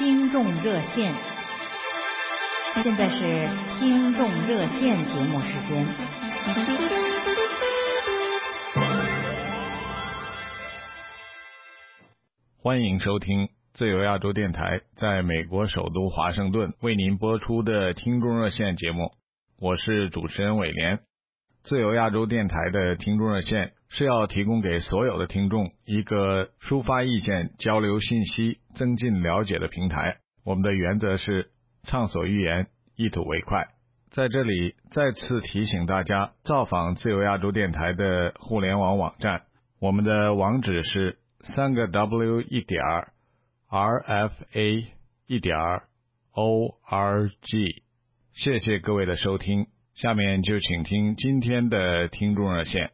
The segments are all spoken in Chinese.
听众热线。现在是听众热线节目时间。欢迎收听自由亚洲电台在美国首都华盛顿为您播出的听众热线节目，我是主持人伟廉。自由亚洲电台的听众热线是要提供给所有的听众一个抒发意见、交流信息、增进了解的平台。我们的原则是畅所欲言、一吐为快。在这里再次提醒大家，造访自由亚洲电台的互联网网站，我们的网址是三个 W 一点 RFA 一点 ORG。谢谢各位的收听。下面就请听今天的听众热线。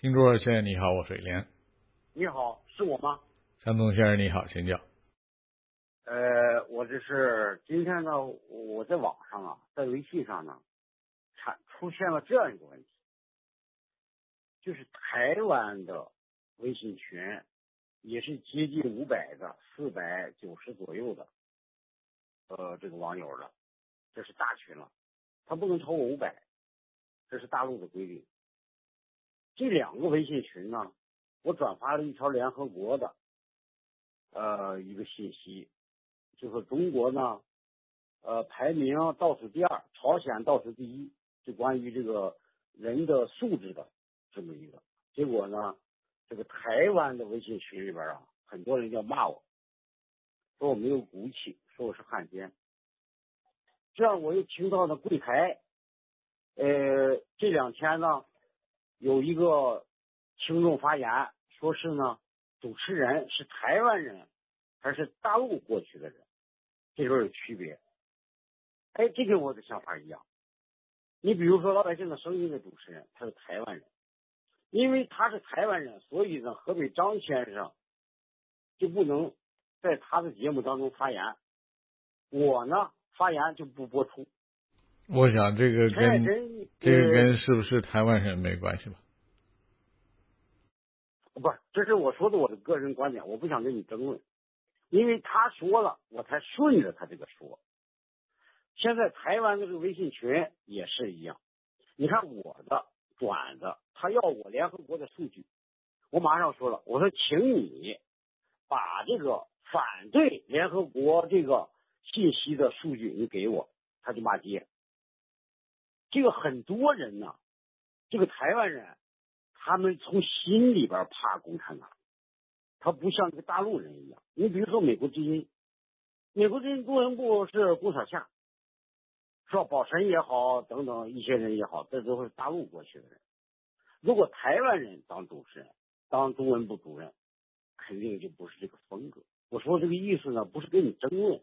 听众热线，你好，我是李莲。你好，是我吗？张东先生，你好，请讲。这是今天呢，我在网上啊，在微信上呢，产出现了这样一个问题，就是台湾的微信群也是接近五百个，四百九十左右的，呃，这个网友了，这是大群了，他不能超过五百，这是大陆的规定。这两个微信群呢，我转发了一条联合国的，呃，一个信息。就是中国呢，呃，排名倒数第二，朝鲜倒数第一，就关于这个人的素质的这么一个结果呢，这个台湾的微信群里边啊，很多人要骂我，说我没有骨气，说我是汉奸。这样我又听到了柜台，呃，这两天呢，有一个听众发言，说是呢，主持人是台湾人还是大陆过去的人。这候有区别，哎，这跟我的想法一样。你比如说老百姓的声音的主持人，他是台湾人，因为他是台湾人，所以呢，河北张先生就不能在他的节目当中发言，我呢发言就不播出。我想这个跟这个跟是不是台湾人没关系吧？不，这是我说的我的个人观点，我不想跟你争论。因为他说了，我才顺着他这个说。现在台湾的这个微信群也是一样，你看我的转的，他要我联合国的数据，我马上说了，我说请你把这个反对联合国这个信息的数据你给我，他就骂街。这个很多人呢，这个台湾人，他们从心里边怕共产党。他不像一个大陆人一样，你比如说美国之音，美国之音中文部是龚小夏，说宝神也好，等等一些人也好，这都是大陆过去的人。如果台湾人当主持人，当中文部主任，肯定就不是这个风格。我说这个意思呢，不是跟你争论，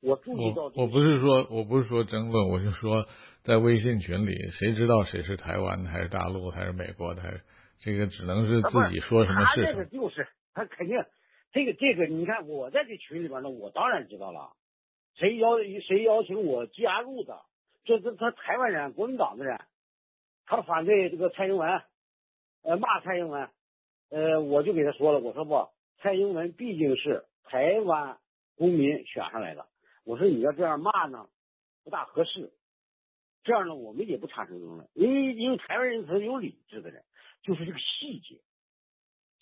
我注意到，我不是说我不是说争论，我就说在微信群里，谁知道谁是台湾的，还是大陆，还是美国的，还是这个只能是自己说什么是什么。就是。他肯定，这个这个，你看我在这群里边呢，我当然知道了。谁邀谁邀请我加入的？这这他台湾人，国民党的人，他反对这个蔡英文，呃骂蔡英文，呃我就给他说了，我说不，蔡英文毕竟是台湾公民选上来的，我说你要这样骂呢，不大合适。这样呢，我们也不产生争论，因为因为台湾人是有理智的人，就是这个细节。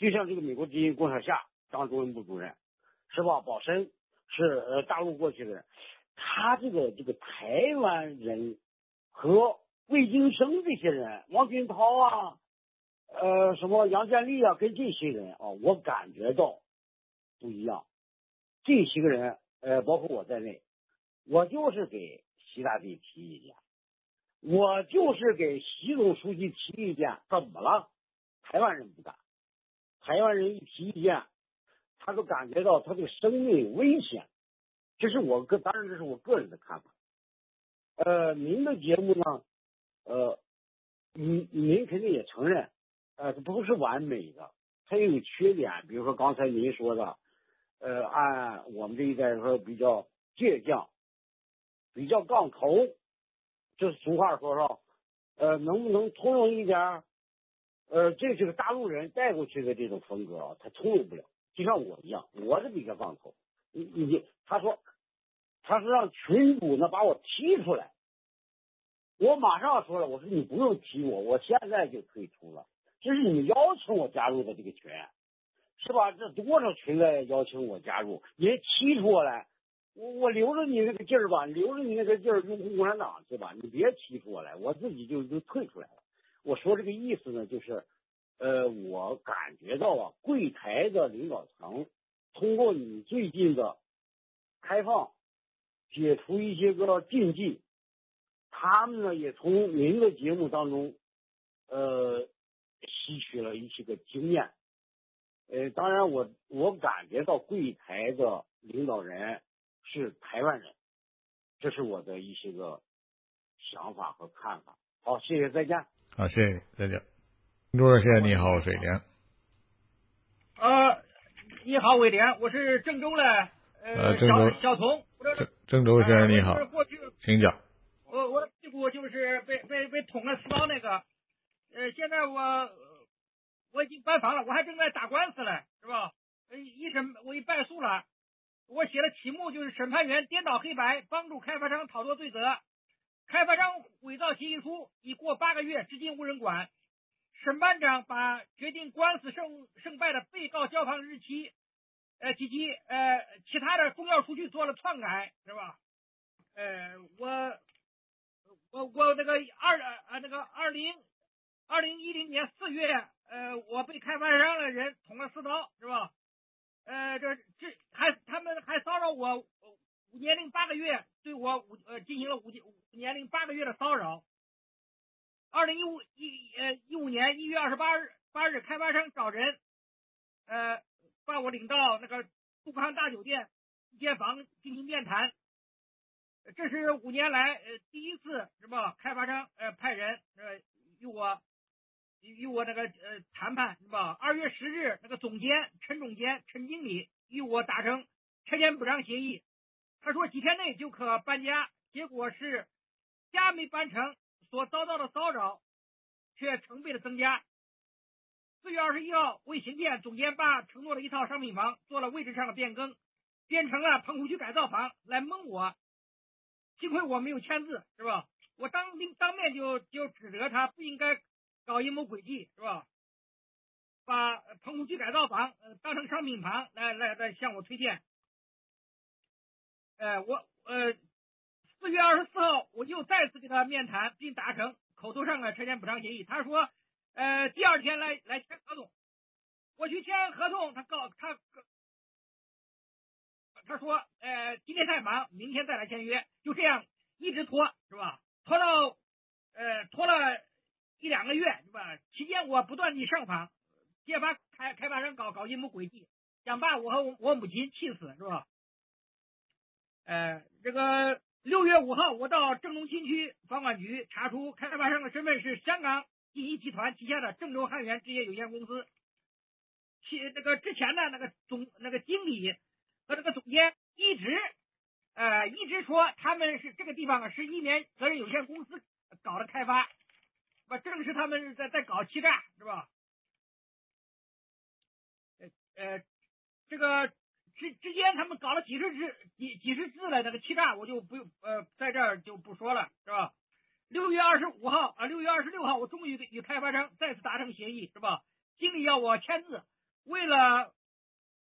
就像这个美国之音郭晓夏当中文部主任，是吧？宝生是呃大陆过去的人，他这个这个台湾人和魏京生这些人，王军涛啊，呃什么杨建立啊，跟这些人啊，我感觉到不一样。这些个人，呃，包括我在内，我就是给习大帝提意见，我就是给习总书记提意见，怎么了？台湾人不敢。台湾人一提意见，他都感觉到他这个生命危险。这是我个，当然这是我个人的看法。呃，您的节目呢，呃，您您肯定也承认，呃，不是完美的，它也有缺点，比如说刚才您说的，呃，按我们这一代说比较倔强，比较杠头，这是俗话说说，呃，能不能通融一点？呃，这是个大陆人带过去的这种风格啊，他通融不了。就像我一样，我是比较杠头。你你，他说，他是让群主呢把我踢出来，我马上说了，我说你不用踢我，我现在就退出了。这是你邀请我加入的这个群，是吧？这多少群在邀请我加入，你踢出我来，我我留着你那个劲儿吧，留着你那个劲儿拥护共产党是吧？你别踢出我来，我自己就就退出来了。我说这个意思呢，就是，呃，我感觉到啊，柜台的领导层通过你最近的开放，解除一些个禁忌，他们呢也从您的节目当中，呃，吸取了一些个经验。呃，当然我我感觉到柜台的领导人是台湾人，这是我的一些个想法和看法。好，谢谢，再见。好，谢谢，再见。听众热线，你好，水莲。呃，你好，伟莲，我是郑州的呃郑州小童。郑郑州先生你好，请讲。我我的屁股就是被被被捅了四刀那个，呃，现在我我已经搬房了，我还正在打官司嘞，是吧？一审我已败诉了，我写的题目就是审判员颠倒黑白，帮助开发商逃脱罪责。开发商伪造协议书已过八个月，至今无人管。审判长把决定官司胜胜败的被告交房日期，呃，及其呃其他的重要数据做了篡改，是吧？呃，我我我那个二呃那个二零二零一零年四月，呃，我被开发商的人捅了四刀，是吧？呃，这这还他们还骚扰我。五年零八个月对我五呃进行了五五年零八个月的骚扰。二零一五一呃一五年一月二十八日八日，开发商找人，呃把我领到那个富康大酒店一间房进行面谈。这是五年来呃第一次是吧？开发商呃派人呃与我与我那个呃谈判是吧？二月十日，那个总监陈总监陈经理与我达成拆迁补偿协议。他说几天内就可搬家，结果是家没搬成，所遭到的骚扰却成倍的增加。四月二十一号，为行骗，总监把承诺的一套商品房做了位置上的变更，变成了棚户区改造房来蒙我。幸亏我没有签字，是吧？我当当面就就指责他不应该搞阴谋诡计，是吧？把棚户区改造房当成商品房来来来向我推荐。呃，我呃，四月二十四号我又再次给他面谈，并达成口头上的拆迁补偿协议。他说，呃，第二天来来签合同。我去签合同，他告他，他说，呃，今天太忙，明天再来签约。就这样一直拖，是吧？拖到呃拖了一两个月，是吧？期间我不断地上访，揭发开开发商搞搞阴谋诡计，想把我和我我母亲气死，是吧？呃，这个六月五号，我到郑州新区房管局查出开发商的身份是香港第一集团旗下的郑州汉源置业有限公司。其这个之前的那个总那个经理和这个总监一直呃一直说他们是这个地方啊是一年责任有限公司搞的开发，不正是他们在在搞欺诈是吧？呃呃，这个。之之间，他们搞了几十只、几几十次的那个欺诈，我就不用呃，在这儿就不说了，是吧？六月二十五号啊，六月二十六号，我终于与开发商再次达成协议，是吧？经理要我签字，为了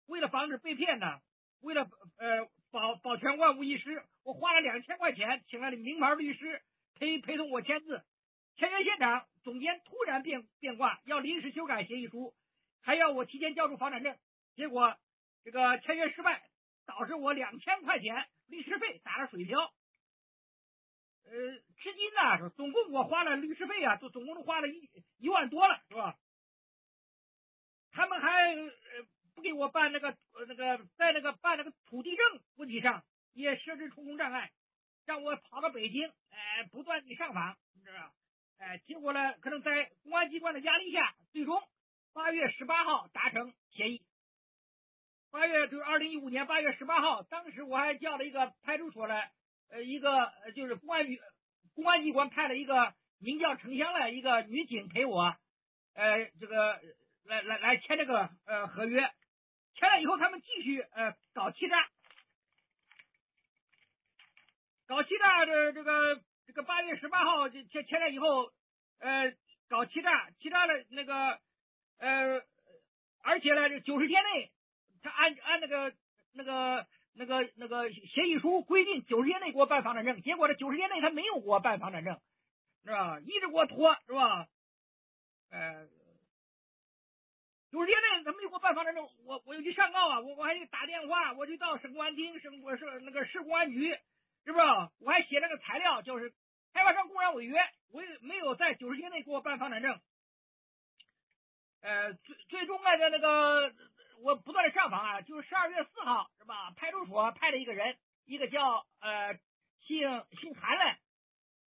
为了防止被骗呢，为了呃保保全万无一失，我花了两千块钱请来了名牌律师陪陪同我签字。签约现场，总监突然变变卦，要临时修改协议书，还要我提前交出房产证，结果。这个签约失败，导致我两千块钱律师费打了水漂。呃，至今呢，总共我花了律师费啊，都总共都花了一一万多了，是吧？他们还呃不给我办那个呃那个在那个办那个土地证问题上也设置重重障碍，让我跑到北京，哎，不断的上访，你知道吧？哎，结果呢，可能在公安机关的压力下，最终八月十八号达成协议。八月就是二零一五年八月十八号，当时我还叫了一个派出所的呃一个呃就是公安局公安机关派了一个名叫程香的一个女警陪我，呃这个来来来签这个呃合约，签了以后他们继续呃搞欺诈，搞欺诈的这个这个八月十八号就签签了以后呃搞欺诈，欺诈的那个呃而且呢九十天内。按按那个那个那个那个协议书规定，九十天内给我办房产证，结果这九十天内他没有给我办房产证，是吧？一直给我拖，是吧？呃，九十天内他没给我办房产证，我我又去上告啊，我我还得打电话，我就到省公安厅、省我是那个市公安局，是不是？我还写那个材料，就是开发商公然违约，我也没有在九十天内给我办房产证，呃，最最终呢，在那个。我不断的上访啊，就是十二月四号是吧？派出所派了一个人，一个叫呃姓姓韩的，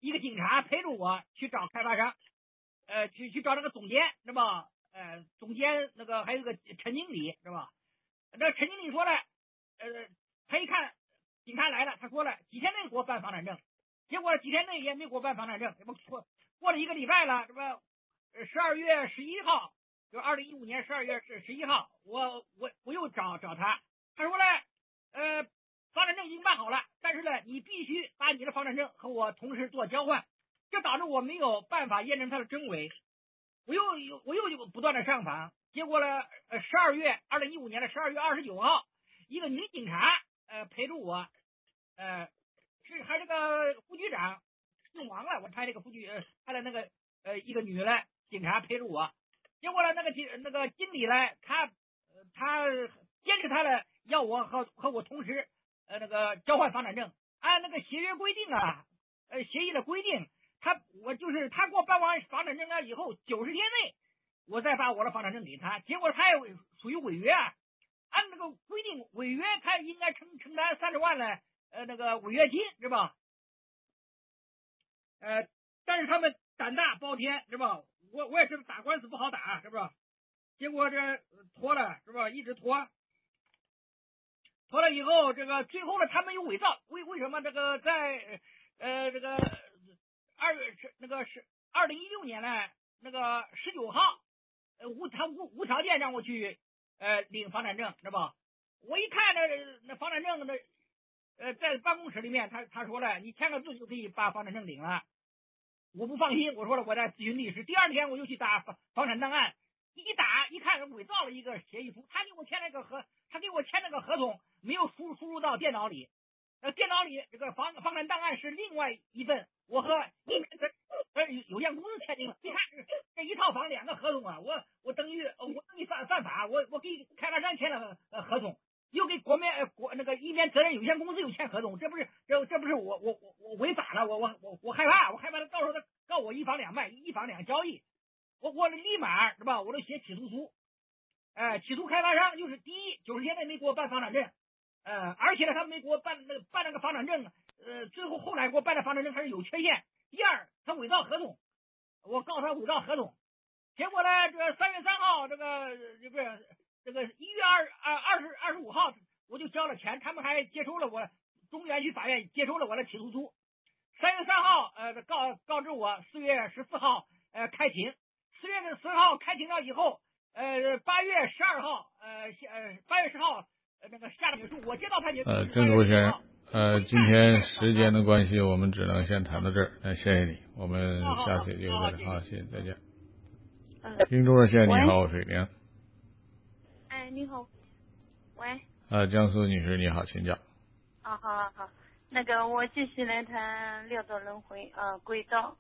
一个警察陪着我去找开发商，呃去去找那个总监是吧？呃总监那个还有个陈经理是吧？那陈经理说了，呃他一看警察来了，他说了几天内给我办房产证，结果几天内也没给我办房产证，这不过过了一个礼拜了，是吧？十二月十一号。就二零一五年十二月十十一号，我我我又找找他，他说嘞，呃，房产证已经办好了，但是呢，你必须把你的房产证和我同时做交换，这导致我没有办法验证他的真伪。我又又我又不断的上访，结果呢，呃，十二月二零一五年的十二月二十九号，一个女警察呃陪着我，呃，是还这个副局长姓王了，我派这个副局派的那个呃一个女的警察陪着我。结果呢，那个经那个经理呢，他他坚持他的要我和和我同时呃那个交换房产证，按那个协约规定啊，呃协议的规定，他我就是他给我办完房产证了以后，九十天内我再把我的房产证给他，结果他也属于违约，啊，按那个规定违约他应该承承担三十万的呃那个违约金是吧？呃，但是他们胆大包天是吧？我我也是打官司不好打，是不是？结果这拖了，是吧？一直拖，拖了以后，这个最后呢，他们有伪造，为为什么这个在呃这个二月是那个是二零一六年呢？那个十九号，呃无他无无条件让我去呃领房产证，是吧？我一看那那房产证那呃在办公室里面，他他说了，你签个字就可以把房产证领了。我不放心，我说了，我在咨询律师。第二天我就去打房房产档案，一打一看，伪造了一个协议书。他给我签那个合，他给我签那个合同没有输输入到电脑里，呃，电脑里这个房房产档案是另外一份，我和一呃有有限公司签订了。你看这一套房两个合同啊，我我等于我等于犯犯法，我我给开发商签了呃合同，又给国面国那个一面责任有限公司又签合同，这不是这这不是我我我我违法了，我我我我害怕，我害怕他到时候他。告我一房两卖，一房两交易，我我立马是吧？我都写起诉书，哎，起诉开发商就是第一，九十天内没给我办房产证，呃，而且呢，他没给我办那个办那个房产证，呃，最后后来给我办的房产证还是有缺陷。第二，他伪造合同，我告他伪造合同，结果呢，这个三月三号，这个这不是这个一月二二二十二十五号，我就交了钱，他们还接收了我中原区法院接收了我的起诉书。三月三号，呃，告告知我四月十四号，呃，开庭。四月十四号开庭了以后，呃，八月十二号，呃，呃，八月十号，呃，那个下了结束。我接到判决。呃，郑竹先生，呃，今天时间的关系，我们只能先谈到这儿。那谢谢你，我们下次有机会再好，谢谢，再见。听众热线，你好，我是水玲。哎，你好。喂。呃，江苏女士，你好，请讲。啊，好好好。那个，我继续来谈六道轮回啊，轨道，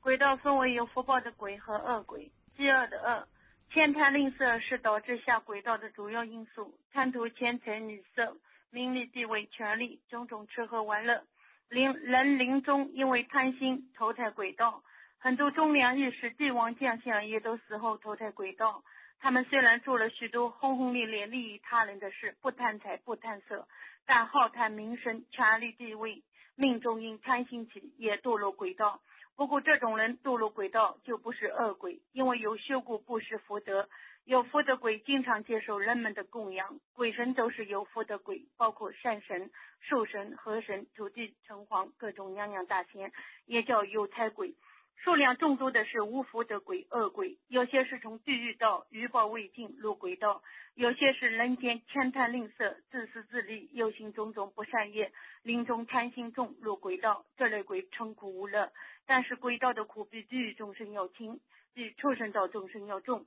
轨道分为有福报的鬼和恶鬼，饥饿的饿，偏贪吝啬是导致下轨道的主要因素，贪图钱财、女色、名利、地位、权力，种种吃喝玩乐，临人临终因为贪心投胎轨道，很多忠良义士、帝王将相也都死后投胎轨道，他们虽然做了许多轰轰烈烈利益他人的事，不贪财不贪色。但好贪名声、权力、地位，命中因贪心起，也堕落轨道。不过这种人堕落轨道就不是恶鬼，因为有修过布施福德，有福德。鬼经常接受人们的供养，鬼神都是有福德鬼，包括山神、兽神、河神、土地城隍、各种娘娘大仙，也叫有财鬼。数量众多的是无福的鬼、恶鬼，有些是从地狱道余报未尽入鬼道，有些是人间浅贪吝啬、自私自利、又行种种不善业，临终贪心重入鬼道。这类鬼称苦无乐，但是鬼道的苦比地狱众生要轻，比畜生道众生要重。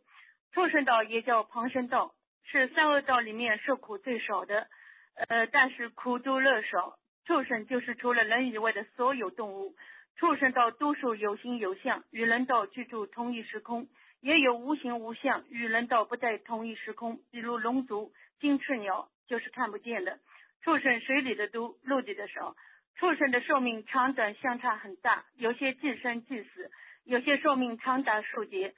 畜生道也叫旁生道，是三恶道里面受苦最少的，呃，但是苦多乐少。畜生就是除了人以外的所有动物。畜生道多数有形有相，与人道居住同一时空；也有无形无相，与人道不在同一时空。比如龙族、金翅鸟就是看不见的。畜生水里的多，陆地的少。畜生的寿命长短相差很大，有些既生即死，有些寿命长达数劫。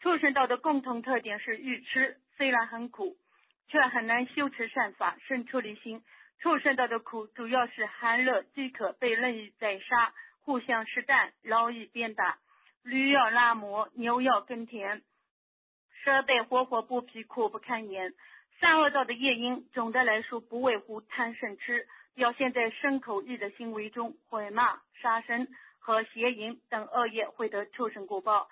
畜生道的共同特点是欲痴，虽然很苦，却很难修持善法，生出离心。畜生道的苦主要是寒热饥渴，被任意宰杀。互相试探，劳役鞭打，驴要拉磨，牛要耕田，蛇被活活剥皮，苦不堪言。三恶道的业因，总的来说不外乎贪胜吃，表现在牲口意的行为中，毁骂、杀生和邪淫等恶业会得畜生果报。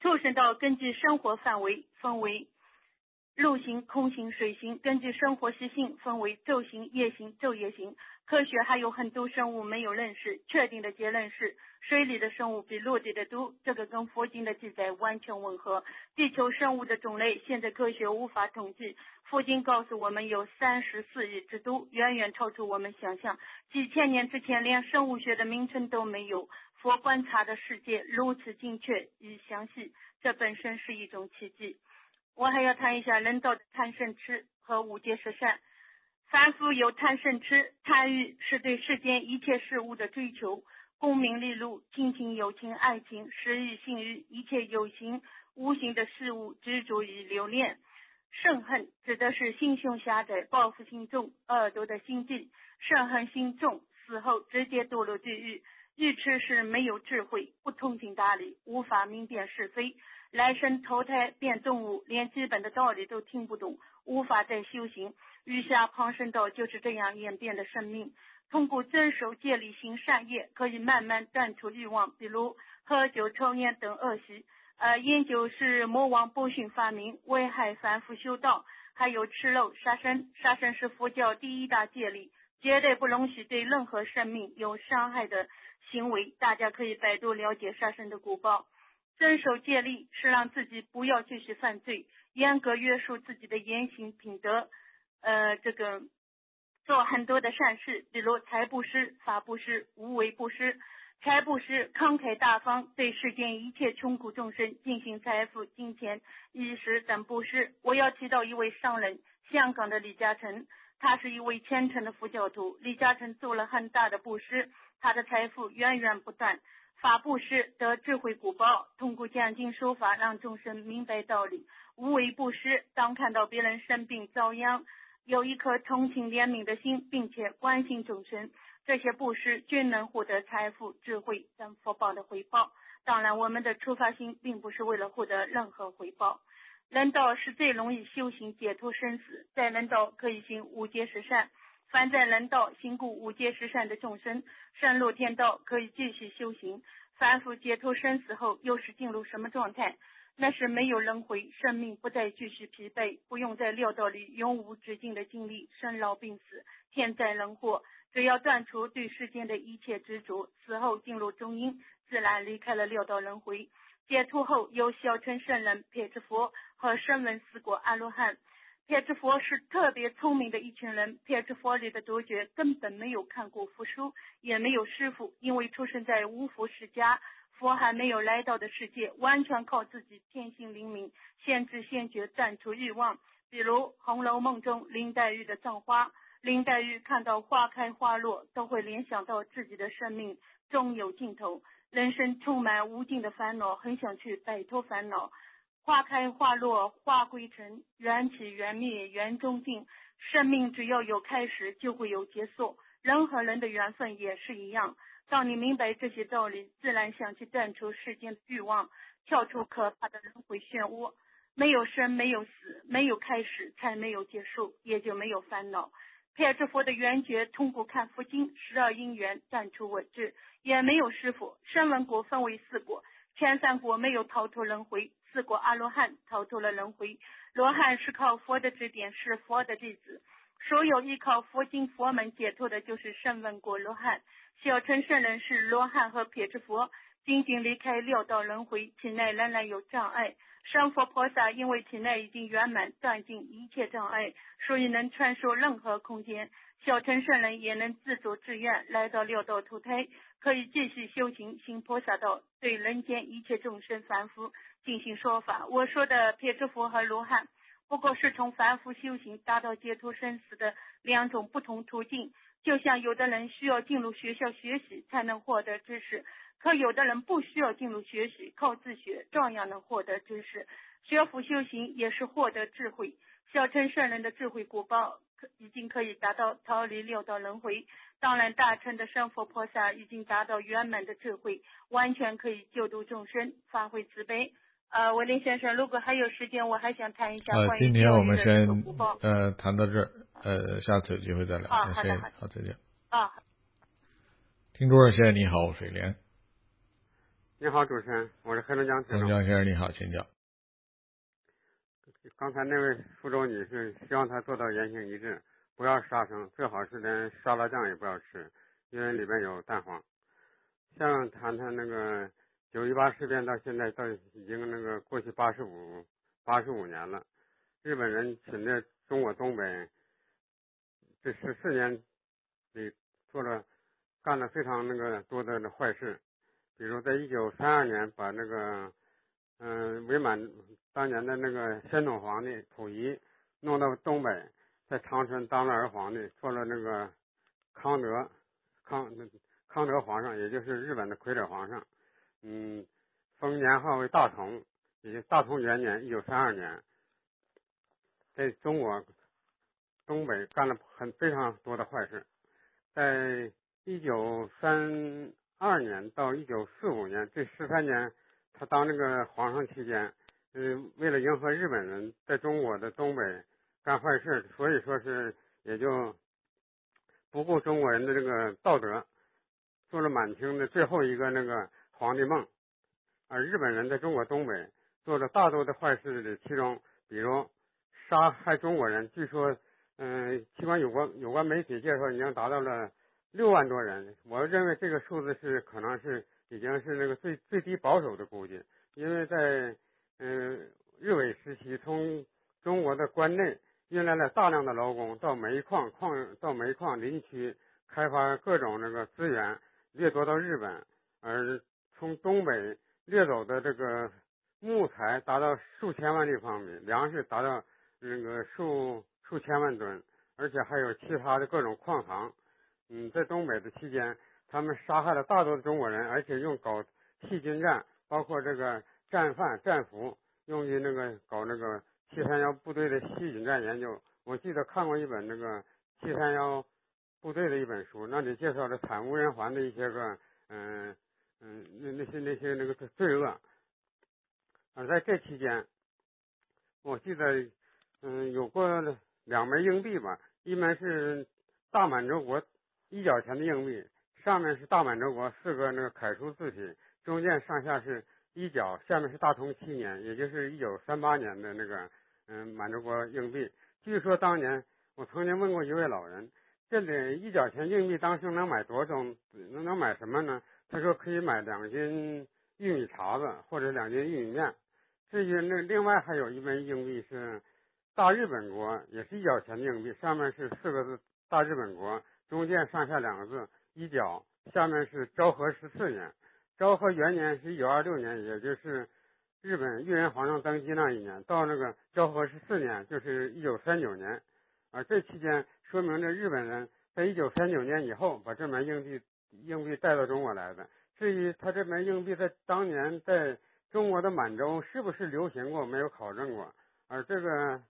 畜生道根据生活范围分为陆行、空行、水行，根据生活习性分为昼行、夜行、昼夜行。科学还有很多生物没有认识，确定的结论是水里的生物比陆地的多。这个跟佛经的记载完全吻合。地球生物的种类现在科学无法统计，佛经告诉我们有三十四亿之多，远远超出我们想象。几千年之前连生物学的名称都没有，佛观察的世界如此精确与详细，这本身是一种奇迹。我还要谈一下人道的贪嗔痴和五戒十善。凡夫有贪嗔痴，贪欲是对世间一切事物的追求，功名利禄、亲情友情、爱情、食欲性欲，一切有形无形的事物执着与留恋。甚恨指的是心胸狭窄、报复心重、恶毒的心地。甚恨心重，死后直接堕落地狱。愚痴是没有智慧，不通情达理，无法明辨是非。来生投胎变动物，连基本的道理都听不懂，无法再修行。余下旁生道就是这样演变的生命。通过遵守戒律行善业，可以慢慢断除欲望，比如喝酒、抽烟等恶习。呃，烟酒是魔王不驯发明，危害凡夫修道。还有吃肉、杀生，杀生是佛教第一大戒律，绝对不容许对任何生命有伤害的行为。大家可以百度了解杀生的果报。遵守戒律是让自己不要继续犯罪，严格约束自己的言行品德，呃，这个做很多的善事，比如财布施、法布施、无为布施。财布施慷慨大方，对世间一切穷苦众生进行财富、金钱、衣食等布施。我要提到一位商人，香港的李嘉诚，他是一位虔诚的佛教徒。李嘉诚做了很大的布施，他的财富源源不断。法布施得智慧果报，通过讲经说法让众生明白道理。无为布施，当看到别人生病遭殃，有一颗同情怜悯的心，并且关心众生，这些布施均能获得财富、智慧等福报的回报。当然，我们的出发心并不是为了获得任何回报。人道是最容易修行解脱生死，在人道可以行五劫十善。凡在人道行过五戒十善的众生，升入天道可以继续修行。凡夫解脱生死后，又是进入什么状态？那是没有轮回，生命不再继续疲惫，不用在六道里永无止境的经历生老病死、天灾人祸。只要断除对世间的一切执着，死后进入中阴，自然离开了六道轮回。解脱后，有小乘圣人撇之佛和声闻四果阿罗汉。撇之佛是特别聪明的一群人。撇之佛里的独觉根本没有看过佛书，也没有师傅，因为出生在无佛世家，佛还没有来到的世界，完全靠自己天性灵敏，先知先觉，断除欲望。比如《红楼梦》中林黛玉的葬花，林黛玉看到花开花落，都会联想到自己的生命终有尽头，人生充满无尽的烦恼，很想去摆脱烦恼。花开花落花归尘，缘起缘灭缘终尽。生命只要有开始，就会有结束。人和人的缘分也是一样。当你明白这些道理，自然想去断除世间的欲望，跳出可怕的轮回漩涡。没有生，没有死，没有开始，才没有结束，也就没有烦恼。撇之佛的圆觉通过看佛经，十二因缘断除我执，也没有师傅。声闻国分为四国，前三国没有逃脱轮回，四国阿罗汉逃脱了轮回。罗汉是靠佛的指点，是佛的弟子。所有依靠佛经佛门解脱的，就是圣闻果罗汉。小乘圣人是罗汉和撇之佛，仅仅离开六道轮回，体内仍然有障碍。上佛菩萨因为体内已经圆满断尽一切障碍，所以能穿梭任何空间。小乘圣人也能自主自愿来到六道投胎，可以继续修行行菩萨道，对人间一切众生凡夫进行说法。我说的撇之佛和罗汉，不过是从凡夫修行达到解脱生死的两种不同途径。就像有的人需要进入学校学习才能获得知识。可有的人不需要进入学习，靠自学照样能获得知识。学佛修行也是获得智慧。小乘圣人的智慧果报，可已经可以达到逃离六道轮回。当然，大乘的圣佛菩萨已经达到圆满的智慧，完全可以救度众生，发挥慈悲。呃，文林先生，如果还有时间，我还想谈一下呃，关于今天我们教育的这先。呃谈到这儿，呃，下次有机会再聊。好的好的好，再见。啊，听众热线，你好，我水莲。你好，主持人，我是黑龙江黑龙。江先生你好，请讲。刚才那位福州女士希望她做到言行一致，不要杀生，最好是连沙拉酱也不要吃，因为里面有蛋黄。像谈谈那个九一八事变到现在到已经那个过去八十五八十五年了，日本人侵略中国东北这十四年里做了干了非常那个多的坏事，比如在一九三二年把那个嗯伪满当年的那个宣统皇帝溥仪弄到东北，在长春当了儿皇帝，做了那个康德康康德皇上，也就是日本的傀儡皇上，嗯，封年号为大同，也就大同元年一九三二年，在中国东北干了很非常多的坏事，在一九三二年到一九四五年这十三年，他当那个皇上期间，嗯，为了迎合日本人在中国的东北干坏事，所以说是也就不顾中国人的这个道德，做了满清的最后一个那个皇帝梦。而日本人在中国东北做了大多的坏事的，其中比如杀害中国人，据说，嗯，尽管有关有关媒体介绍已经达到了六万多人，我认为这个数字是可能是已经是那个最最低保守的估计，因为在嗯日伪时期，从中国的关内运来了大量的劳工到煤矿矿到煤矿林区开发各种那个资源，掠夺到日本，而从东北掠走的这个木材达到数千万立方米，粮食达到那个数数千万吨，而且还有其他的各种矿藏。嗯，在东北的期间，他们杀害了大多的中国人，而且用搞细菌战，包括这个战犯、战俘，用于那个搞那个七三幺部队的细菌战研究。我记得看过一本那个七三幺部队的一本书，那里介绍了惨无人寰的一些个嗯嗯那那些那些那个罪恶。而在这期间，我记得嗯有过两枚硬币吧，一枚是大满洲国一角钱的硬币，上面是大满洲国四个那个楷书字体，中间上下是一角，下面是大同七年，也就是一九三八年的那个嗯满洲国硬币。据说当年我曾经问过一位老人，这里一角钱硬币当时能买多种，能能买什么呢？他说可以买两斤玉米碴子或者两斤玉米面。至于那另外还有一枚硬币是大日本国，也是一角钱的硬币，上面是四个字“大日本国”，中间上下两个字“一角”，下面是昭和十四年。昭和元年是一九二六年，也就是日本裕仁皇上登基那一年。到那个昭和十四年，就是一九三九年。而这期间说明着日本人在一九三九年以后把这枚硬币硬币带到中国来的。至于他这枚硬币在当年在中国的满洲是不是流行过，没有考证过。而这个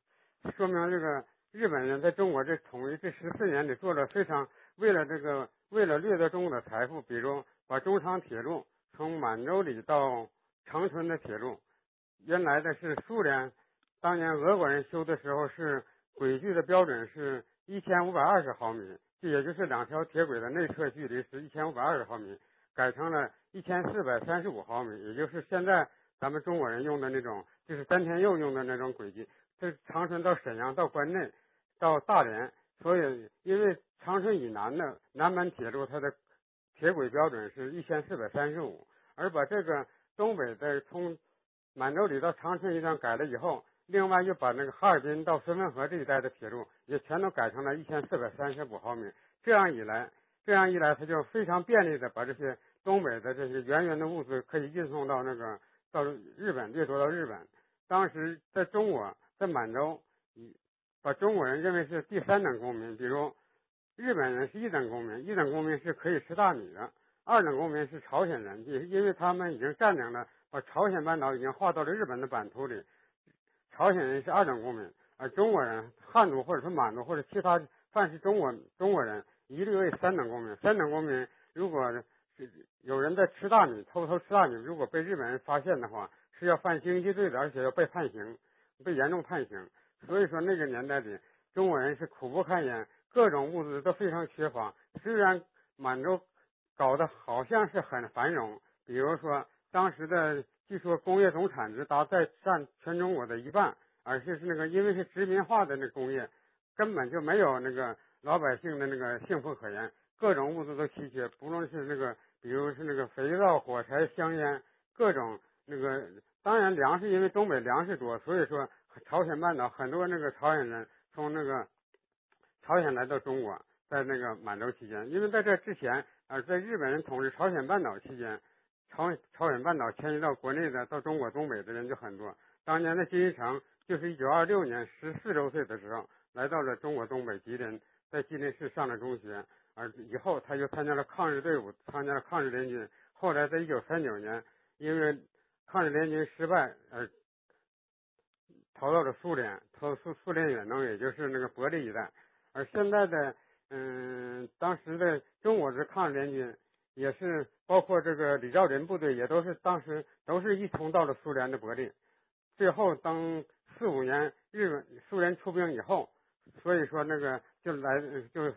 说明这个日本人在中国这统一这十四年里做了非常为了这个为了掠夺中国的财富，比如把中长铁路从满洲里到长春的铁路，原来的是苏联当年俄国人修的时候是轨距的标准是一千五百二十毫米，这也就是两条铁轨的内侧距离是一千五百二十毫米，改成了一千四百三十五毫米，也就是现在咱们中国人用的那种，就是山田佑用的那种轨迹。这长春到沈阳到关内到大连，所以因为长春以南的南满铁路它的铁轨标准是一千四百三十五，而把这个东北的从满洲里到长春一段改了以后。另外又把那个哈尔滨到绥芬河这一带的铁路也全都改成了一千四百三十五毫米，这样一来，这样一来，它就非常便利的把这些东北的这些源源的物资可以运送到那个到日本，掠夺到日本。当时在中国，在满洲，把中国人认为是第三等公民，比如日本人是一等公民，一等公民是可以吃大米的，二等公民是朝鲜人，也因为他们已经占领了，把朝鲜半岛已经划到了日本的版图里。朝鲜人是二等公民，而中国人、汉族或者是满族或者其他凡是中国中国人，一律为三等公民。三等公民如果是有人在吃大米，偷偷吃大米，如果被日本人发现的话，是要犯经济罪的，而且要被判刑，被严重判刑。所以说那个年代里，中国人是苦不堪言，各种物资都非常缺乏。虽然满洲搞得好像是很繁荣，比如说当时的。据说工业总产值达在占全中国的一半，而且是那个因为是殖民化的那工业，根本就没有那个老百姓的那个幸福可言，各种物资都稀缺，不论是那个，比如是那个肥皂、火柴、香烟，各种那个，当然粮食因为东北粮食多，所以说朝鲜半岛很多那个朝鲜人从那个朝鲜来到中国，在那个满洲期间，因为在这之前，呃，在日本人统治朝鲜半岛期间。朝朝鲜半岛迁移到国内的，到中国东北的人就很多。当年的金日成就是一九二六年十四周岁的时候，来到了中国东北吉林，在吉林市上了中学，而以后他就参加了抗日队伍，参加了抗日联军。后来在一九三九年，因为抗日联军失败而逃到了苏联，逃苏苏联远东，也就是那个伯利一带。而现在的，嗯，当时的中国的抗日联军。也是包括这个李兆麟部队，也都是当时都是一同到了苏联的伯利。最后，当四五年日本苏联出兵以后，所以说那个就来就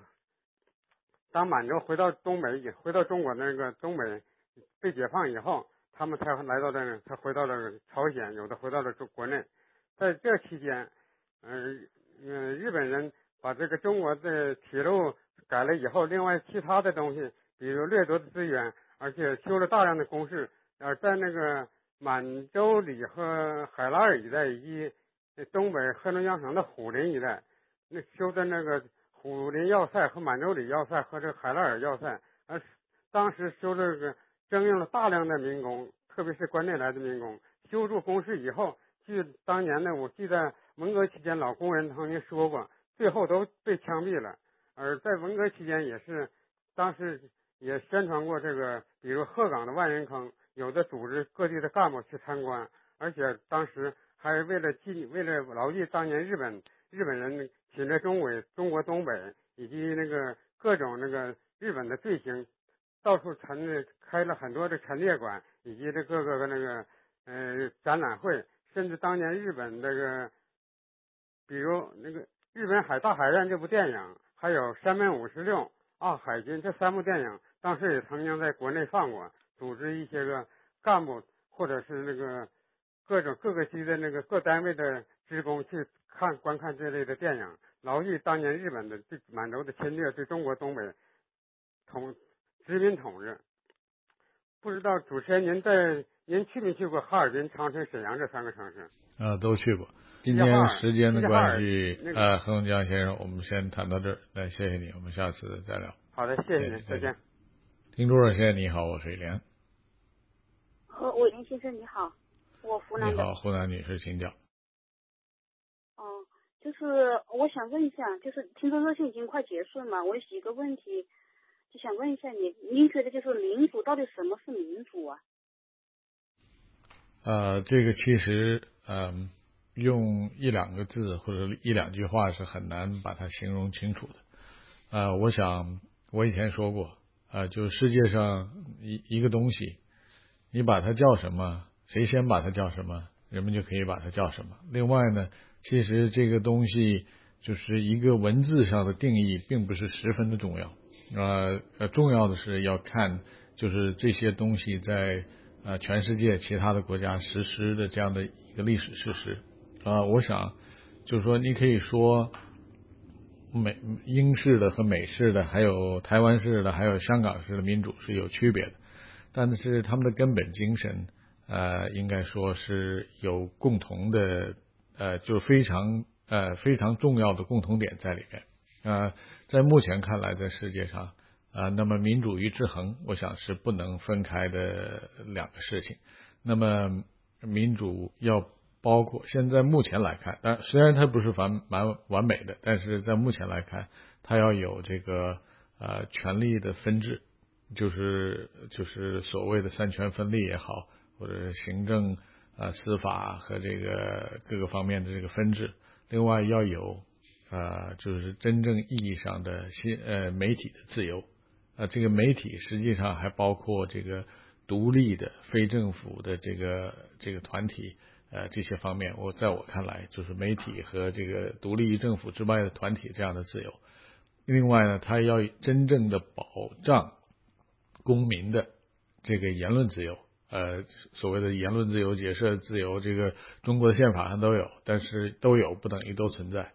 当满洲回到东北，也回到中国那个东北被解放以后，他们才来到这，才回到了朝鲜，有的回到了中国内。在这期间，嗯嗯，日本人把这个中国的铁路改了以后，另外其他的东西。比如掠夺的资源，而且修了大量的工事，而在那个满洲里和海拉尔一带以及东北黑龙江省的虎林一带，那修的那个虎林要塞和满洲里要塞和这海拉尔要塞，而当时修这个征用了大量的民工，特别是关内来的民工。修筑工事以后，据当年呢我记得文革期间老工人曾经说过，最后都被枪毙了。而在文革期间也是当时。也宣传过这个，比如鹤岗的万人坑，有的组织各地的干部去参观，而且当时还为了记，为了牢记当年日本日本人侵略中国、中国东北以及那个各种那个日本的罪行，到处陈列开了很多的陈列馆，以及这各个的那个呃展览会，甚至当年日本那个，比如那个日本海大海战这部电影，还有山本五十六、啊海军这三部电影。当时也曾经在国内放过，组织一些个干部或者是那个各种各个级的那个各单位的职工去看观看这类的电影，牢记当年日本的对满洲的侵略，对中国东北统殖民统治。不知道主持人您在您去没去过哈尔滨、长春、沈阳这三个城市？啊，都去过。今天时间的关系，呃，黑龙江先生，我们先谈到这儿。来，谢谢你，我们下次再聊。好的，谢谢您，再见。听众热线，你好，我是李莲。和伟莲先生你好，我湖南的。你好，湖南女士，请讲。哦，就是我想问一下，就是听众热线已经快结束了嘛，我有几个问题，就想问一下你，您觉得就是民主到底什么是民主啊？呃，这个其实，嗯，用一两个字或者一两句话是很难把它形容清楚的。呃，我想我以前说过。啊，就是世界上一一个东西，你把它叫什么？谁先把它叫什么？人们就可以把它叫什么。另外呢，其实这个东西就是一个文字上的定义，并不是十分的重要。呃呃，重要的是要看就是这些东西在呃全世界其他的国家实施的这样的一个历史事实啊。我想就是说，你可以说美英式的和美式的，还有台湾式的，还有香港式的民主是有区别的，但是他们的根本精神。呃，应该说是有共同的，呃，就是非常呃非常重要的共同点在里边。呃，在目前看来，在世界上，啊，那么民主与制衡，我想是不能分开的两个事情。那么民主要包括现在目前来看，但虽然它不是完完完美的，但是在目前来看，它要有这个呃权力的分治，就是就是所谓的三权分立也好。或者是行政、呃司法和这个各个方面的这个分治，另外要有呃就是真正意义上的新呃媒体的自由，啊这个媒体实际上还包括这个独立的非政府的这个这个团体呃这些方面，我在我看来就是媒体和这个独立于政府之外的团体这样的自由。另外呢，它要真正的保障公民的这个言论自由。呃，所谓的言论自由、结社自由，这个中国的宪法上都有，但是都有不等于都存在。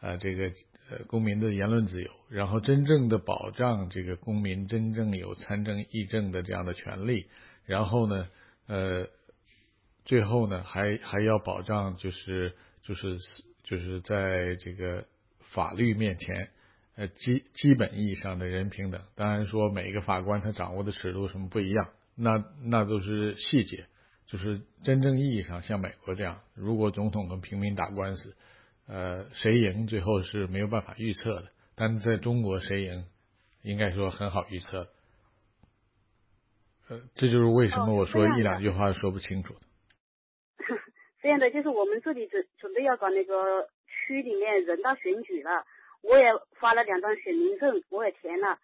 啊，这个呃公民的言论自由，然后真正的保障这个公民真正有参政议政的这样的权利，然后呢，呃，最后呢还还要保障就是就是就是在这个法律面前，呃基基本意义上的人平等。当然说每一个法官他掌握的尺度什么不一样。那那都是细节，就是真正意义上像美国这样，如果总统跟平民打官司，呃，谁赢最后是没有办法预测的。但是在中国，谁赢应该说很好预测。呃，这就是为什么我说一两句话说不清楚的。这样的，就是我们这里准准备要搞那个区里面人大选举了，我也发了两张选民证，我也填了，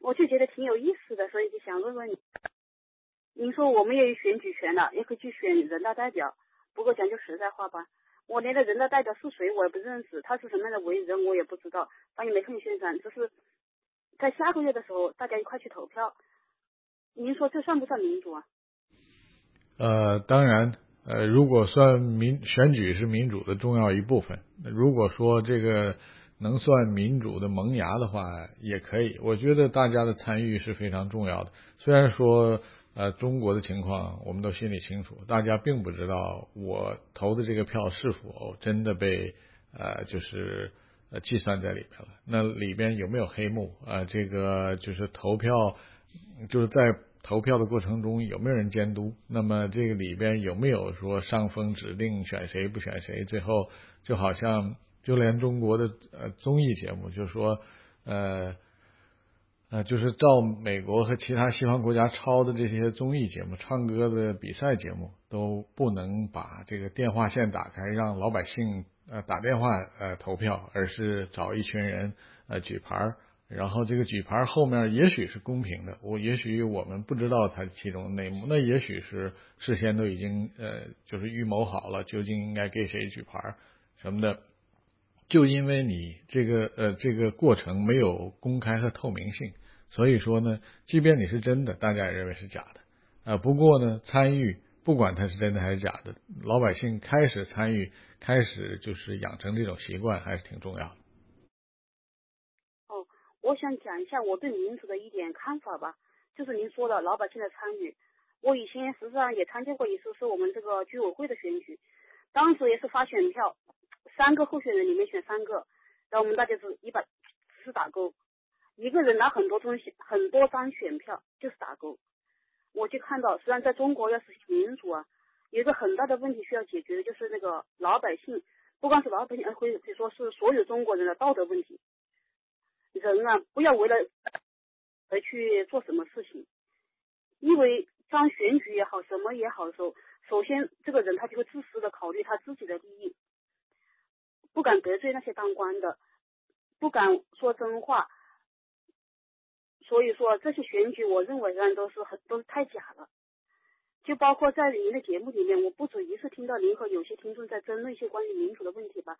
我就觉得挺有意思的，所以就想问问你。您说我们也有选举权了，也可以去选人大代表。不过讲句实在话吧，我连那人大代表是谁我也不认识，他是什么样的为人我也不知道，反正没看见宣传。就是在下个月的时候，大家一块去投票。您说这算不算民主啊？呃，当然，呃，如果算民选举是民主的重要一部分，如果说这个能算民主的萌芽的话，也可以。我觉得大家的参与是非常重要的，虽然说。呃，中国的情况我们都心里清楚，大家并不知道我投的这个票是否真的被呃就是呃计算在里边了。那里边有没有黑幕啊？这个就是投票就是在投票的过程中有没有人监督？那么这个里边有没有说上峰指定选谁不选谁？最后就好像就连中国的呃综艺节目，就是说呃。啊，就是照美国和其他西方国家抄的这些综艺节目、唱歌的比赛节目，都不能把这个电话线打开，让老百姓呃打电话呃投票，而是找一群人呃举牌，然后这个举牌后面也许是公平的，我也许我们不知道它其中内幕，那也许是事先都已经呃就是预谋好了，究竟应该给谁举牌什么的，就因为你这个呃这个过程没有公开和透明性。所以说呢，即便你是真的，大家也认为是假的啊。不过呢，参与不管它是真的还是假的，老百姓开始参与，开始就是养成这种习惯，还是挺重要的。哦，我想讲一下我对民主的一点看法吧，就是您说的老百姓的参与。我以前实际上也参加过一次，是我们这个居委会的选举，当时也是发选票，三个候选人里面选三个，然后我们大家是一把只是打勾。一个人拿很多东西，很多张选票就是打勾。我就看到，虽然在中国要实行民主啊，有一个很大的问题需要解决的，就是那个老百姓，不光是老百姓，而可以可以说是所有中国人的道德问题。人啊，不要为了而去做什么事情，因为当选举也好，什么也好的时候，首先这个人他就会自私的考虑他自己的利益，不敢得罪那些当官的，不敢说真话。所以说这些选举，我认为呢都是很都是太假了。就包括在您的节目里面，我不止一次听到您和有些听众在争论一些关于民主的问题吧。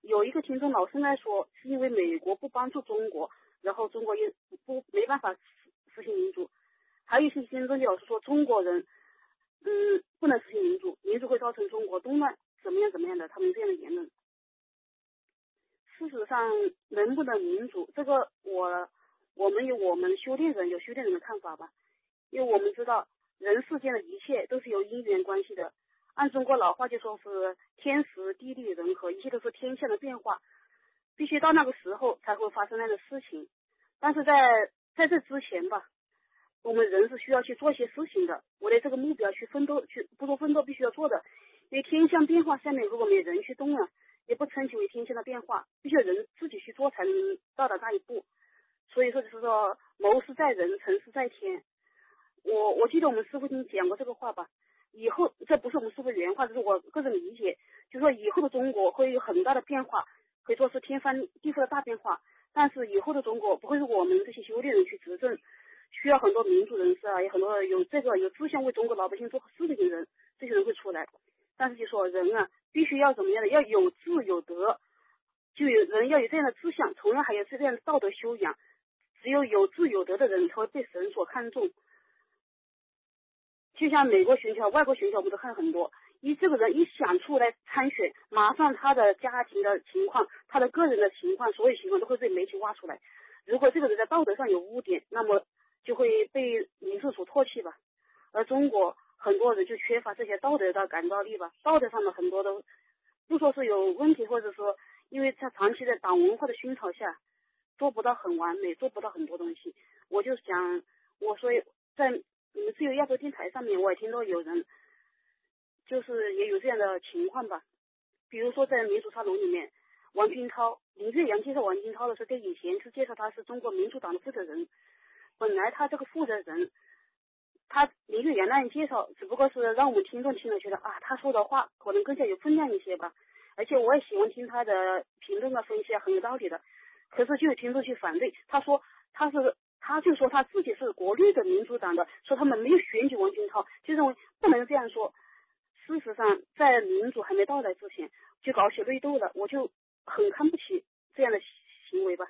有一个听众老是在说，是因为美国不帮助中国，然后中国又不没办法实实行民主。还有一些听众就老是说中国人，嗯，不能实行民主，民主会造成中国动乱，怎么样怎么样的，他们这样的言论。事实上，能不能民主，这个我我们有我们修炼人有修炼人的看法吧，因为我们知道。人世间的一切都是有因缘关系的，按中国老话就说是天时地利人和，一切都是天象的变化，必须到那个时候才会发生那个事情。但是在在这之前吧，我们人是需要去做一些事情的，为了这个目标去奋斗，去不说奋斗必须要做的。因为天象变化下面如果没有人去动啊，也不称其为天象的变化，必须要人自己去做才能到达那一步。所以说就是说谋事在人，成事在天。我我记得我们师傅经讲过这个话吧，以后这不是我们师傅原话，这是我个人理解，就是说以后的中国会有很大的变化，可以说是天翻地覆的大变化。但是以后的中国不会是我们这些修炼人去执政，需要很多民主人士啊，有很多有这个有志向为中国老百姓做事的人，这些人会出来。但是就说人啊，必须要怎么样的，要有志有德，就有人要有这样的志向，同样还有这样的道德修养。只有有智有德的人才会被神所看重。就像美国选举、外国选举，我们都看很多。一这个人一想出来参选，马上他的家庭的情况、他的个人的情况、所有情况都会被媒体挖出来。如果这个人在道德上有污点，那么就会被民众所唾弃吧。而中国很多人就缺乏这些道德的感召力吧，道德上的很多都不说是有问题，或者说因为他长期在党文化的熏陶下，做不到很完美，做不到很多东西。我就想，我说在。你们自由亚洲电台上面，我也听到有人，就是也有这样的情况吧。比如说在民主沙龙里面，王军涛、林月阳介绍王军涛的时候，在以前是介绍他是中国民主党的负责人。本来他这个负责人，他林月阳那样介绍，只不过是让我们听众听了觉得啊，他说的话可能更加有分量一些吧。而且我也喜欢听他的评论啊、分析啊，很有道理的。可是就有听众去反对，他说他是。他就说他自己是国内的民主党的，说他们没有选举王军涛，就认为不能这样说。事实上，在民主还没到来之前，就搞起内斗了，我就很看不起这样的行为吧。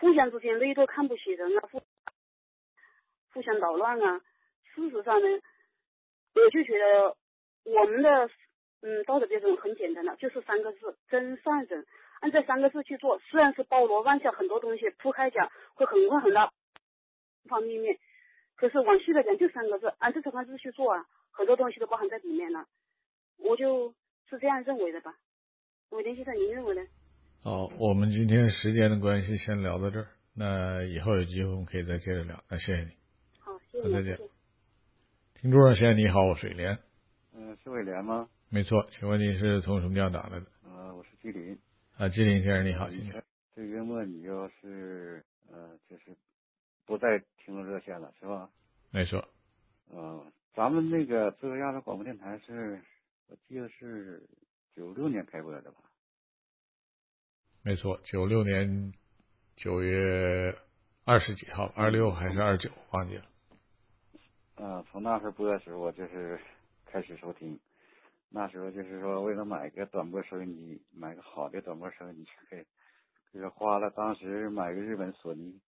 互相之间内斗，看不起人啊，互互相捣乱啊。事实上呢，我就觉得我们的嗯道德标准很简单的，就是三个字：真善忍。按这三个字去做，虽然是包罗万象，很多东西铺开讲会很宽很大方方面面，可是往细的讲就三个字，按这三个字去做啊，很多东西都包含在里面了。我就是这样认为的吧。伟林先生，您认为呢？好，我们今天时间的关系先聊到这儿，那以后有机会我们可以再接着聊。那谢谢你。好，谢谢。再见。听众先生，你好，我水莲。嗯，是伟莲吗？没错，请问你是从什么地方打来的？呃，我是吉林。啊，金林先生你好，今天这月末你要是呃，就是不再听热线了，是吧？没错。嗯，咱们那个自由亚洲广播电台是，我记得是九六年开播的吧？没错，九六年九月二十几号，二六还是二九，忘记了。嗯，从那时播的时候，我就是开始收听。那时候就是说，为了买个短波收音机，买个好的短波收音机，给，就是花了当时买个日本索尼，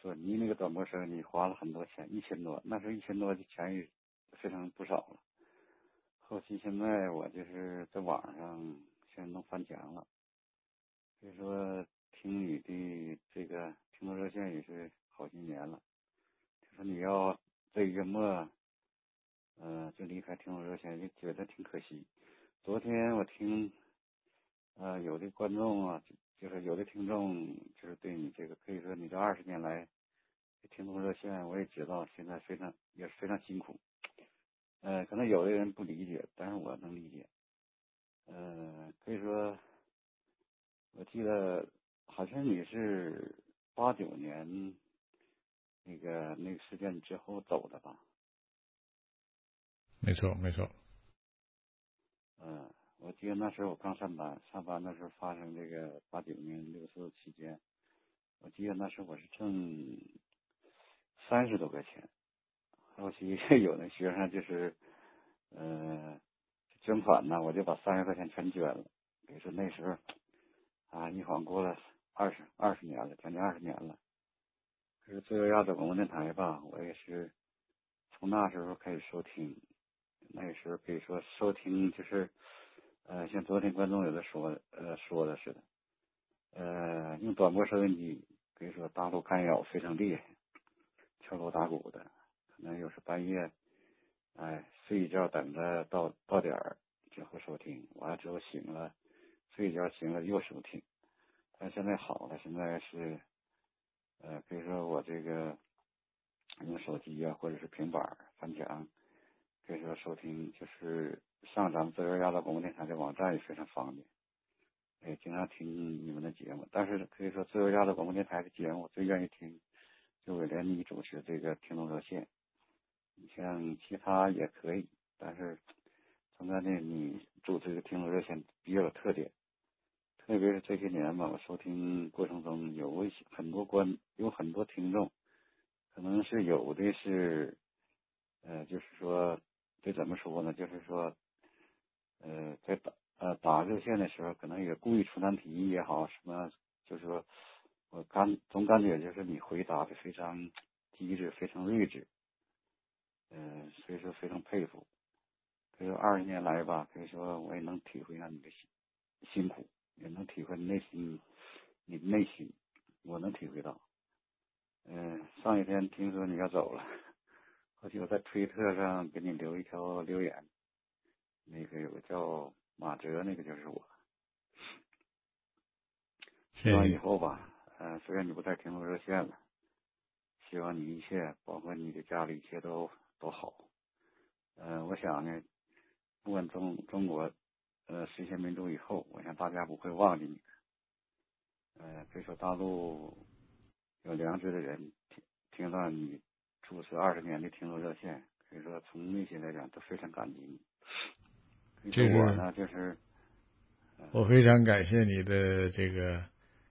索尼那个短波收音机花了很多钱，一千多。那时候一千多的钱也非常不少了。后期现在我就是在网上现在能翻墙了，所以说听你的这个听众热线也是好些年了。就说你要这月末。嗯，就离开听众热线，就觉得挺可惜。昨天我听，呃，有的观众啊，就是有的听众，就是对你这个，可以说你这二十年来听众热线，我也知道现在非常也是非常辛苦。呃，可能有的人不理解，但是我能理解。呃，可以说，我记得好像你是八九年那个那个事件之后走的吧？没错，没错。嗯，我记得那时候我刚上班，上班那时候发生这个八九年六四期间，我记得那时候我是挣三十多块钱，后期有的学生就是，呃，捐款呢，我就把三十块钱全捐了。比如说那时候，啊，一晃过了二十二十年了，将近二十年了。可是自由亚洲广播电台吧，我也是从那时候开始收听。那时候可以说收听就是，呃，像昨天观众有的说，呃，说的似的，呃，用短波收音机，可以说大陆干扰非常厉害，敲锣打鼓的，可能有时半夜，哎，睡一觉等着到到点儿之后收听，完了之后醒了，睡一觉醒了又收听。但现在好了，现在是，呃，可以说我这个用手机啊，或者是平板翻墙。可以说收听就是上咱们自由亚洲广播电台的网站也非常方便，也经常听你们的节目。但是可以说自由亚洲广播电台的节目我最愿意听，就伟连你主持这个听众热线。你像其他也可以，但是从在呢，你主持的听众热线比较有特点。特别是这些年吧，我收听过程中有很多观，有很多听众，可能是有的是，呃，就是说。这怎么说呢？就是说，呃，在打呃打热线的时候，可能也故意出难题也好，什么，就是说，我感总感觉就是你回答的非常机智，非常睿智，嗯，所以说非常佩服。可以说二十年来吧，可以说我也能体会到你的辛辛苦，也能体会内心你的内心，我能体会到。嗯，上一天听说你要走了。而且我在推特上给你留一条留言，那个有个叫马哲，那个就是我。希望以后吧，嗯，虽然你不在听众热线了，希望你一切，包括你的家里一切都都好。嗯，我想呢，不管中中国呃实现民主以后，我想大家不会忘记你的。呃，以说大陆有良知的人听听到你。主持二十年的听众热线，可以说从内心来讲都非常感激你。这我呢，就是我非常感谢你的这个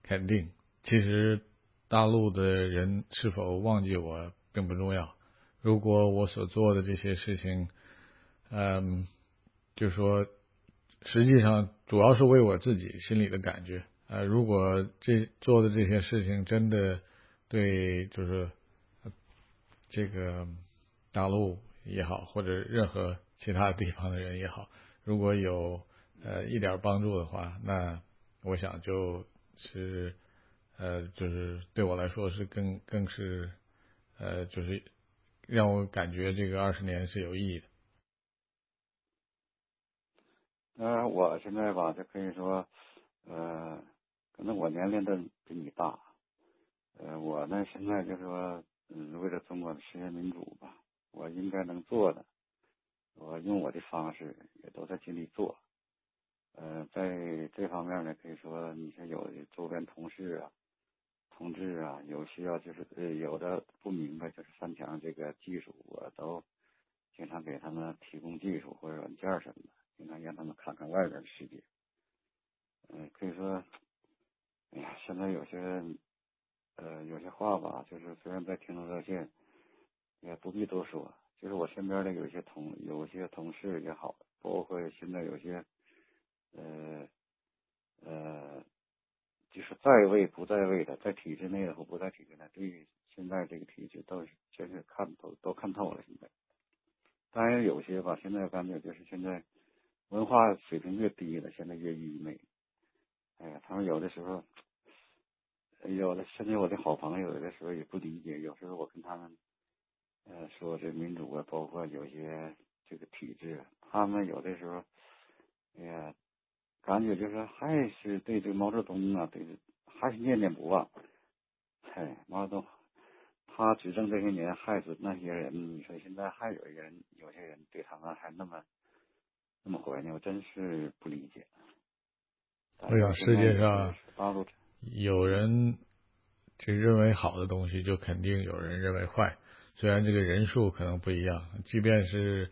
肯定。其实大陆的人是否忘记我并不重要。如果我所做的这些事情，嗯，就说实际上主要是为我自己心里的感觉。呃，如果这做的这些事情真的对，就是。这个大陆也好，或者任何其他地方的人也好，如果有呃一点帮助的话，那我想就是呃就是对我来说是更更是呃就是让我感觉这个二十年是有意义的。呃，我现在吧，就可以说呃，可能我年龄都比你大，呃，我呢现在就是说。嗯，为了中国的实现民主吧，我应该能做的，我用我的方式也都在尽力做。呃，在这方面呢，可以说你像有的周边同事啊、同志啊，有需要就是呃有的不明白就是翻墙这个技术，我都经常给他们提供技术或者软件什么的，经常让他们看看外边的世界。嗯，可以说，哎呀，现在有些。呃，有些话吧，就是虽然在听众热线，也不必多说。就是我身边的有些同有些同事也好，包括现在有些，呃呃，就是在位不在位的，在体制内的和不在体制内，对现在这个体制都是全是看透，都看透了。现在，当然有些吧，现在感觉就是现在文化水平越低了，现在越愚昧。哎呀，他们有的时候。有的甚至我的好朋友有的时候也不理解，有时候我跟他们，呃，说这民主啊，包括有些这个体制，他们有的时候，哎呀，感觉就是还是对这个毛泽东啊，对，还是念念不忘。嗨，毛泽东，他执政这些年害死那些人，你说现在还有一个人，有些人对他们还那么那么怀念，我真是不理解。哎呀世界上大陆。有人就认为好的东西，就肯定有人认为坏。虽然这个人数可能不一样，即便是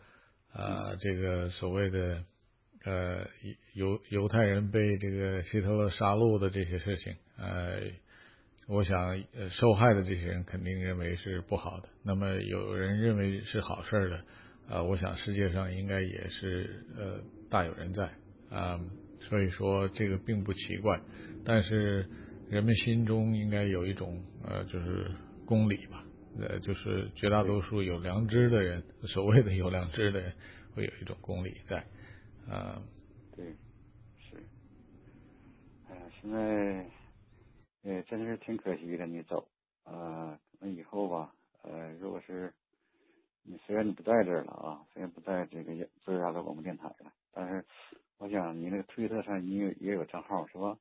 啊，这个所谓的呃犹犹太人被这个希特勒杀戮的这些事情，呃，我想，呃，受害的这些人肯定认为是不好的。那么有人认为是好事的，啊，我想世界上应该也是呃大有人在啊。所以说这个并不奇怪，但是人们心中应该有一种呃就是公理吧，呃就是绝大多数有良知的人，所谓的有良知的人会有一种公理在啊。对，是，哎呀，现在。哎，真是挺可惜的，你走啊！那以后吧，呃，如果是你虽然你不在这儿了啊，虽然不在这个自由亚洲广播电台了，但是我想你那个推特上你也也有账号是吧？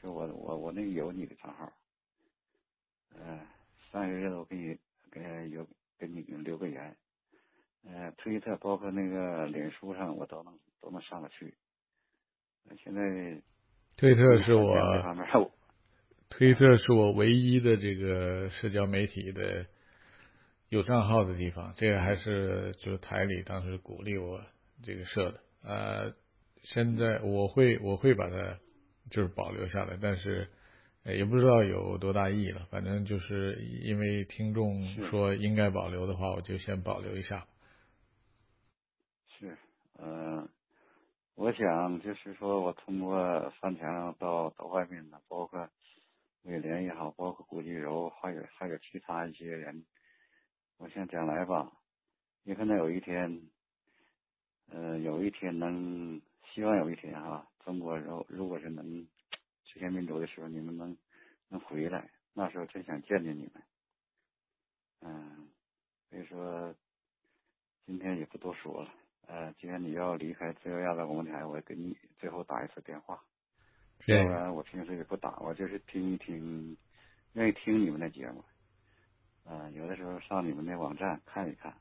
是我我我那个有你的账号，嗯，三个月我给你给有给你留个言，呃，推特包括那个脸书上我都能都能上得去。现在推特是我。推特是我唯一的这个社交媒体的有账号的地方，这个还是就是台里当时鼓励我这个设的。呃，现在我会我会把它就是保留下来，但是也不知道有多大意义了。反正就是因为听众说应该保留的话，我就先保留一下。是，嗯，我想就是说我通过翻墙到到外面的，包括。伟联也好，包括古巨柔，还有还有其他一些人，我想将来吧，也可能有一天，呃，有一天能，希望有一天哈，中国如如果是能实现民主的时候，你们能能回来，那时候真想见见你们，嗯，所以说今天也不多说了，呃，既然你要离开自由亚洲广播台，我给你最后打一次电话。要不然我平时也不打，我就是听一听，愿意听你们的节目。啊，有的时候上你们的网站看一看，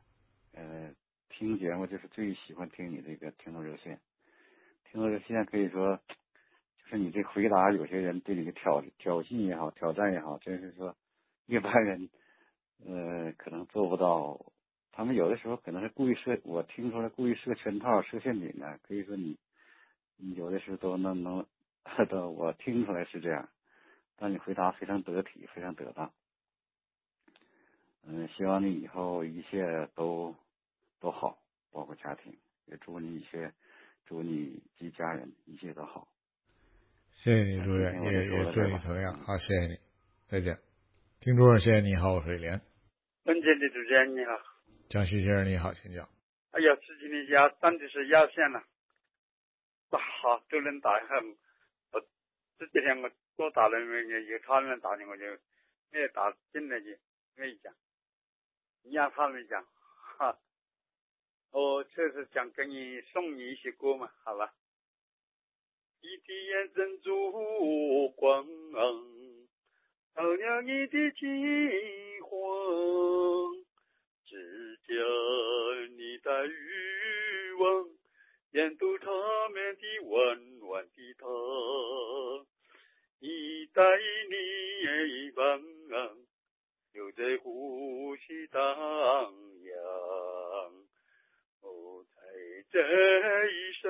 呃，听节目就是最喜欢听你这个听众热线。听众热线可以说，就是你这回答，有些人对你的挑挑衅也好，挑战也好，真是说一般人呃可能做不到。他们有的时候可能是故意设，我听出来故意设圈套、设陷阱的。可以说你，你有的时候都能能。的，我听出来是这样，但你回答非常得体，非常得当。嗯，希望你以后一切都都好，包括家庭，也祝你一切，祝你及家人一切都好。谢谢你，祝愿，也也祝你同样。好，谢谢你，再见。听众谢谢你好，我是连。本节的主持人你好，江西先生你好，请讲。哎呀，自己的压真的是压线了，打都能打很。这几天我多打了那有他们打的我就没打进来去没讲，你让他们讲哈，我就是想给你送你一些歌嘛，好吧？你的眼珍珠光，照亮你的金黄，只叫你的欲望。沿途缠绵的温暖的他，一代你望，又在呼吸荡漾。在这一生，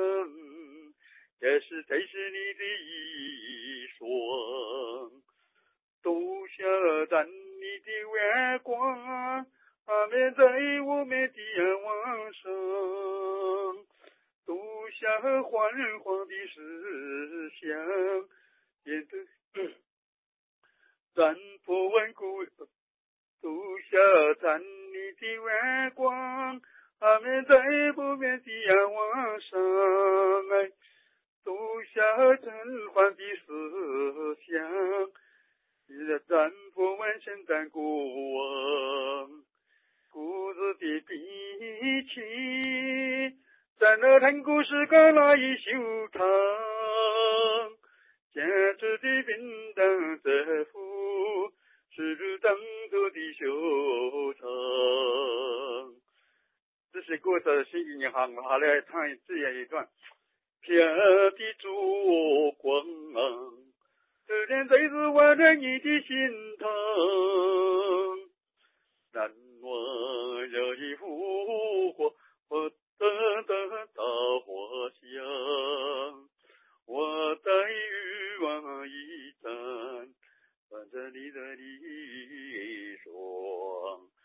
这是这是你的一双，都下在你的月光，阿面在我们的眼望上。独下幻黄的思想，变得战破万古，独下站立的月光，阿面在不变的仰望上，哎，独下震撼的思想，也战破万千战过往，故事的笔气。在那腾古时光那一修长，坚持的平等这幅是当初的修长。这些歌词写给你哈，我好来唱这样一段：天的烛光，这点最是温暖你的心疼。难忘有一幅画，我。等等到花香，我待欲望一盏，伴，着你的地方，多下等你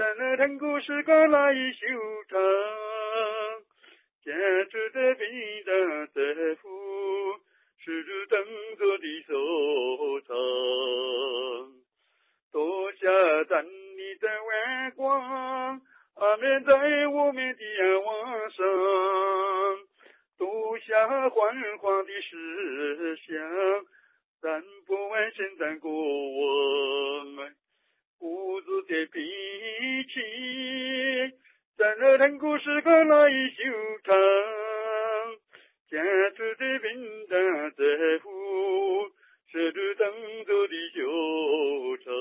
在，那腾古时光来修长，坚持的笔的在乎，是等着的收藏。多下咱你的月光，阿面在我们的眼望上，多下幻化的思想。咱不问现在过往，胡子的脾气，在那腾古时光来修长，坚持的平淡在乎，是着等着的修成，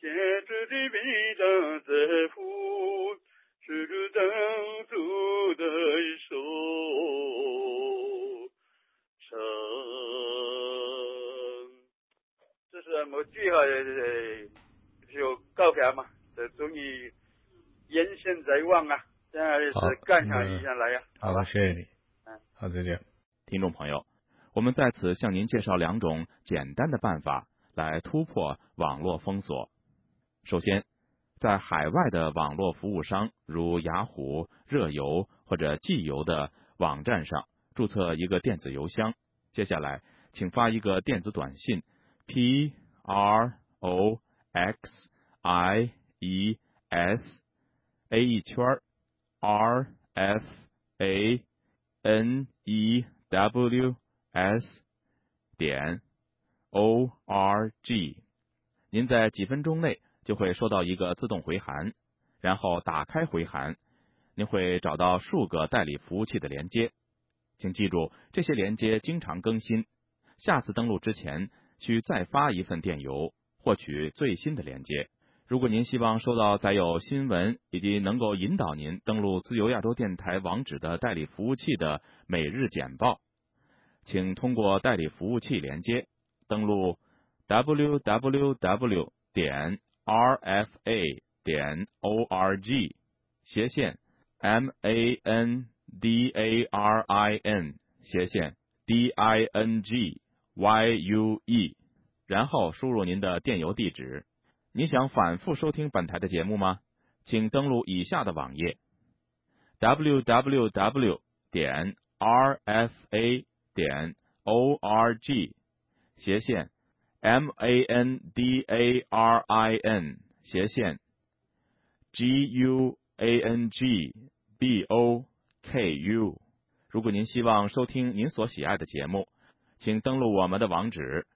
坚持的平淡在乎，是着等着的收我最后就告别嘛，这终于人生在望啊，现在是干上一下来呀。好了，谢谢你。嗯，好，再见。听众朋友，我们在此向您介绍两种简单的办法来突破网络封锁。首先，在海外的网络服务商如雅虎、热游或者寄邮的网站上注册一个电子邮箱。接下来，请发一个电子短信：p r o x i e s a 一圈 r f a n e w s 点 o r g。您在几分钟内就会收到一个自动回函，然后打开回函，您会找到数个代理服务器的连接。请记住，这些连接经常更新。下次登录之前，需再发一份电邮，获取最新的连接。如果您希望收到载有新闻以及能够引导您登录自由亚洲电台网址的代理服务器的每日简报，请通过代理服务器连接登录 www 点 rfa 点 org 斜线 man。d a r i n 斜线 d i n g y u e，然后输入您的电邮地址。你想反复收听本台的节目吗？请登录以下的网页。：w w w 点 r f a 点 o r g 斜线。M a n d a r i n 斜线。G u a n g b o ku，如果您希望收听您所喜爱的节目，请登录我们的网址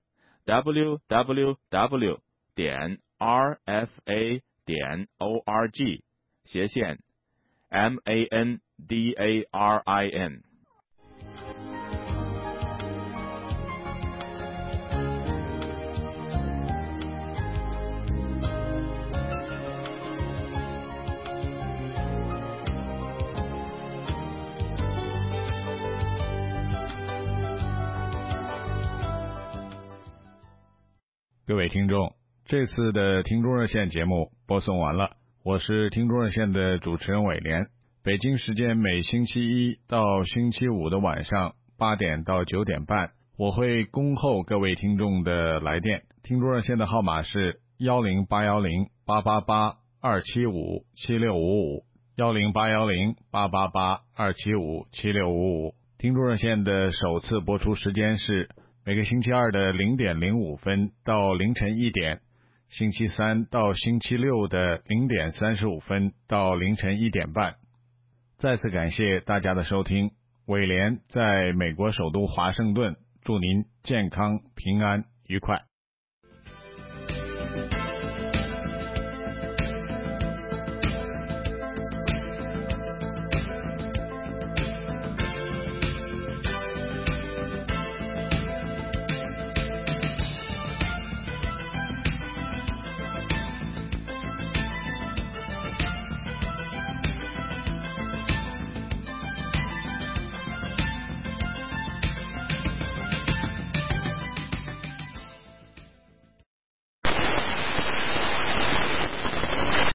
www 点 rfa 点 org 斜线 mandarin。各位听众，这次的听众热线节目播送完了，我是听众热线的主持人伟廉。北京时间每星期一到星期五的晚上八点到九点半，我会恭候各位听众的来电。听众热线的号码是幺零八幺零八八八二七五七六五五幺零八幺零八八八二七五七六五五。听众热线的首次播出时间是。每个星期二的零点零五分到凌晨一点，星期三到星期六的零点三十五分到凌晨一点半。再次感谢大家的收听，伟廉在美国首都华盛顿，祝您健康、平安、愉快。